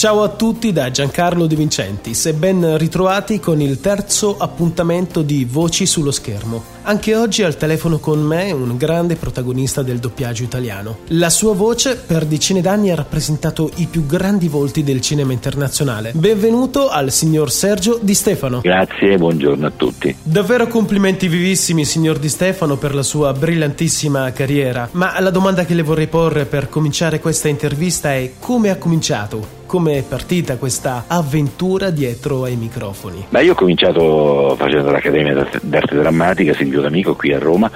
Ciao a tutti da Giancarlo De Vincentis e ben ritrovati con il terzo appuntamento di Voci sullo schermo. Anche oggi al telefono con me un grande protagonista del doppiaggio italiano. La sua voce per decine d'anni ha rappresentato i più grandi volti del cinema internazionale. Benvenuto al signor Sergio Di Stefano. Grazie e buongiorno a tutti. Davvero complimenti vivissimi signor Di Stefano per la sua brillantissima carriera. Ma la domanda che le vorrei porre per cominciare questa intervista è come ha cominciato? Come è partita questa avventura dietro ai microfoni? Beh, io ho cominciato facendo l'Accademia d'Arte Drammatica Silvio D'Amico qui a Roma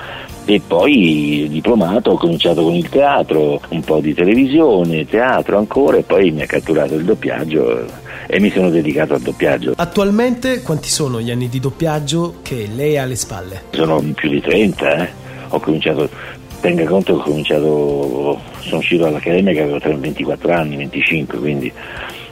e poi diplomato ho cominciato con il teatro, un po' di televisione, teatro ancora e poi mi ha catturato il doppiaggio e mi sono dedicato al doppiaggio. Attualmente quanti sono gli anni di doppiaggio che lei ha alle spalle? Sono più di 30, eh. ho cominciato tenga conto che ho cominciato, sono uscito dall'accademia che avevo 24 anni, 25, quindi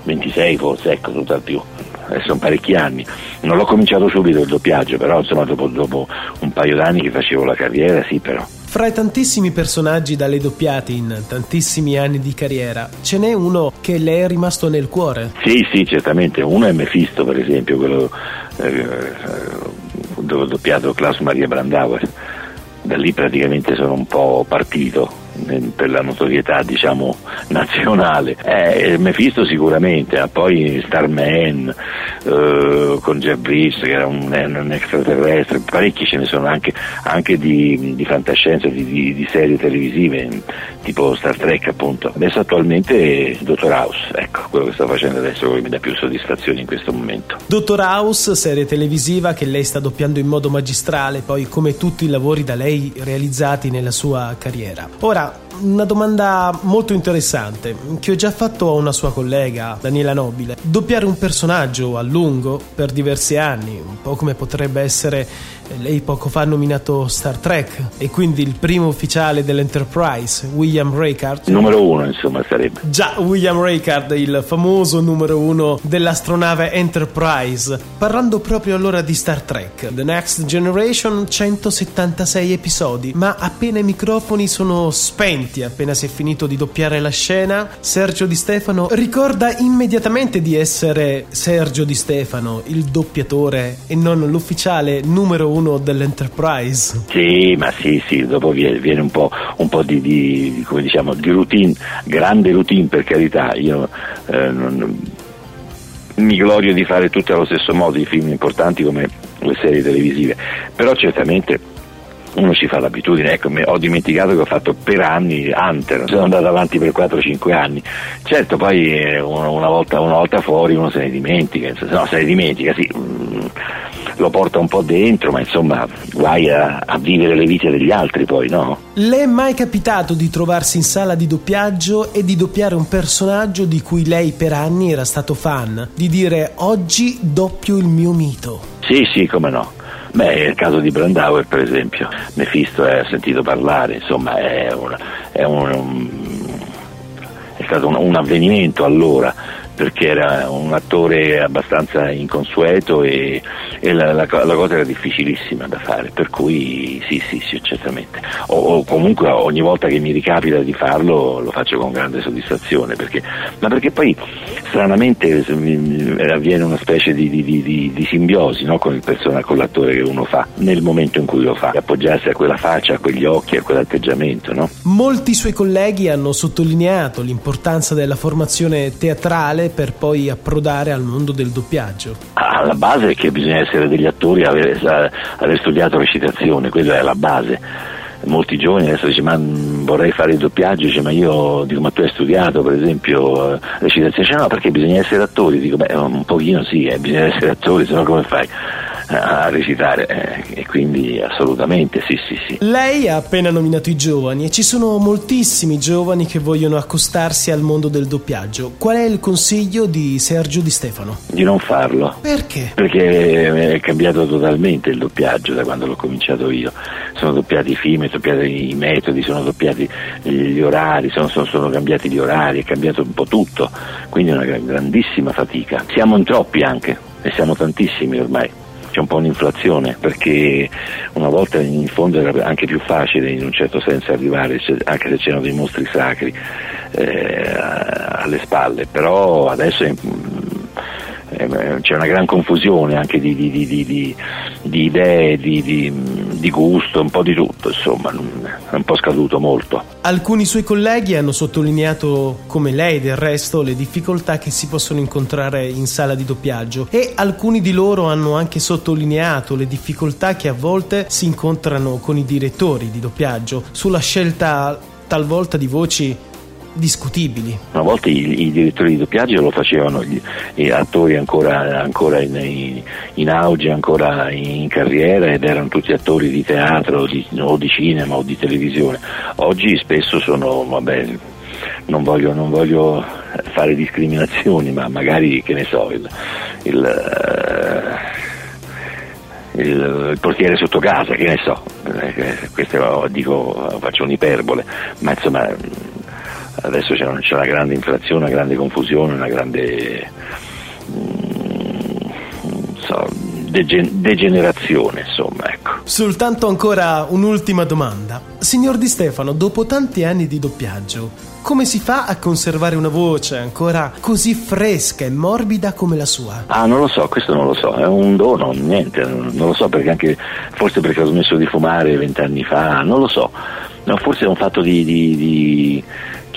26 forse, ecco, tutto al più. Adesso sono parecchi anni. Non l'ho cominciato subito il doppiaggio, però insomma dopo, dopo un paio d'anni che facevo la carriera, sì però. Fra i tantissimi personaggi da lei doppiati in tantissimi anni di carriera, ce n'è uno che le è rimasto nel cuore? Sì, sì, certamente. Uno è Mephisto, per esempio, quello eh, dove ho doppiato Klaus Maria Brandauer da lì praticamente sono un po' partito per la notorietà diciamo nazionale. Eh, Mephisto sicuramente ma poi Starman eh, con Jeff Bridges che era un, un, extraterrestre parecchi ce ne sono anche, anche di, di, fantascienza di, di, di, serie televisive tipo Star Trek appunto. Adesso attualmente Dottor House ecco quello che sto facendo adesso che mi dà più soddisfazione in questo momento. Dottor House serie televisiva che lei sta doppiando in modo magistrale poi come tutti i lavori da lei realizzati nella sua carriera. Ora una domanda molto interessante che ho già fatto a una sua collega, Daniela Nobile. Doppiare un personaggio a lungo per diversi anni, un po' come potrebbe essere lei poco fa ha nominato Star Trek e quindi il primo ufficiale dell'Enterprise, William Raycard. Numero uno, insomma, sarebbe. Già, William Raycard, il famoso numero uno dell'astronave Enterprise. Parlando proprio allora di Star Trek, The Next Generation, 176 episodi, ma appena i microfoni sono spenti, appena si è finito di doppiare la scena, Sergio Di Stefano ricorda immediatamente di essere Sergio Di Stefano, il doppiatore e non l'ufficiale numero uno dell'Enterprise. Sì, ma sì, sì, dopo viene, un po', un po di, di, come diciamo, di routine, grande routine per carità, io eh, non, mi glorio di fare tutte allo stesso modo i film importanti come le serie televisive, però certamente uno ci fa l'abitudine, ecco, ho dimenticato che ho fatto per anni Hunter, sono andato avanti per 4-5 anni, certo poi eh, una, volta, una, volta, fuori uno se ne dimentica, no se ne dimentica, sì, mm, lo porta un po' dentro, ma insomma guai a, a vivere le vite degli altri poi, no? Le è mai capitato di trovarsi in sala di doppiaggio e di doppiare un personaggio di cui lei per anni era stato fan, di dire oggi doppio il mio mito? Sì, sì, come no. Beh, il caso di Brandauer per esempio, Mefisto ha sentito parlare, insomma è, una, è, un, è stato un, un avvenimento allora perché era un attore abbastanza inconsueto e, e la, la, la, cosa era difficilissima da fare, per cui sì, sì, sì, certamente. O, o, comunque ogni volta che mi ricapita di farlo lo faccio con grande soddisfazione, perché, ma perché poi stranamente avviene una specie di, di, di, di simbiosi no? con, persona, con, l'attore che uno fa nel momento in cui lo fa, appoggiarsi a quella faccia, a quegli occhi, a quell'atteggiamento. No? Molti suoi colleghi hanno sottolineato l'importanza della formazione teatrale per poi approdare al mondo del doppiaggio? Alla base è che bisogna essere degli attori, aver, aver studiato recitazione, quella è la base molti giovani adesso dicono ma vorrei fare il doppiaggio, dice ma io dico ma tu hai studiato per esempio recitazione, dice no perché bisogna essere attori, dico beh un pochino sì, eh, bisogna essere attori, se no come fai? A recitare eh, e quindi assolutamente sì sì sì. Lei ha appena nominato i giovani e ci sono moltissimi giovani che vogliono accostarsi al mondo del doppiaggio. Qual è il consiglio di Sergio Di Stefano? Di non farlo. Perché? Perché è cambiato totalmente il doppiaggio da quando l'ho cominciato io. Sono doppiati i film, sono doppiati i metodi, sono doppiati gli orari, sono, sono, sono cambiati gli orari, è cambiato un po' tutto, quindi è una grandissima fatica. Siamo in troppi anche e siamo tantissimi ormai c'è un po' un'inflazione perché una volta in fondo era anche più facile in un certo senso arrivare anche se c'erano dei mostri sacri eh, alle spalle. Però adesso è, c'è una gran confusione anche di, di, di, di idee, di, gusto, un po' di tutto, insomma, è un po' scaduto molto. Alcuni suoi colleghi hanno sottolineato, come lei del resto, le difficoltà che si possono incontrare in sala di doppiaggio e alcuni di loro hanno anche sottolineato le difficoltà che a volte si incontrano con i direttori di doppiaggio sulla scelta talvolta di voci discutibili. Una volta i, i, direttori di doppiaggio lo facevano gli, gli attori ancora, ancora in, in, in, auge, ancora in carriera ed erano tutti attori di teatro di, o di cinema o di televisione. Oggi spesso sono, vabbè, non voglio, non voglio fare discriminazioni, ma magari, che ne so, il, il il, il, portiere sotto casa, che ne so, eh, questo dico, faccio un'iperbole, ma insomma adesso c'è, c'è una grande inflazione, una grande confusione, una grande mm, so, degen- degenerazione, insomma, ecco. Soltanto ancora un'ultima domanda. Signor Di Stefano, dopo tanti anni di doppiaggio, come si fa a conservare una voce ancora così fresca e morbida come la sua? Ah, non lo so, questo non lo so, è un dono, niente, non lo so perché anche, forse perché ho smesso di fumare vent'anni fa, non lo so, no, forse è un fatto di, di, di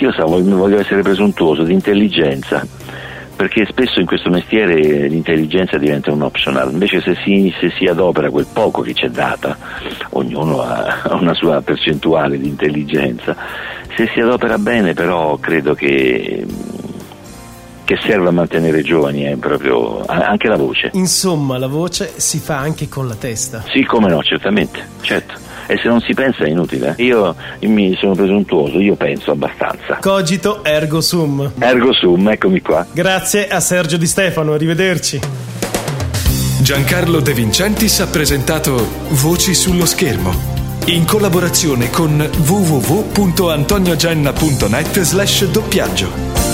lo sa, voglio essere presuntuoso, di intelligenza, perché spesso in questo mestiere l'intelligenza diventa un optional, invece se si, se si adopera quel poco che c'è data, ognuno ha una sua percentuale di intelligenza, se si adopera bene però credo che che serve a mantenere giovani è proprio anche la voce. Insomma, la voce si fa anche con la testa. Sì, come no, certamente, certo e se non si pensa è inutile. Io, mi sono presuntuoso, io penso abbastanza. Cogito ergo sum. Ergo sum, eccomi qua. Grazie a Sergio Di Stefano, arrivederci. Giancarlo De Vincentis ha presentato Voci sullo schermo in collaborazione con www.antoniogenna.net slash doppiaggio.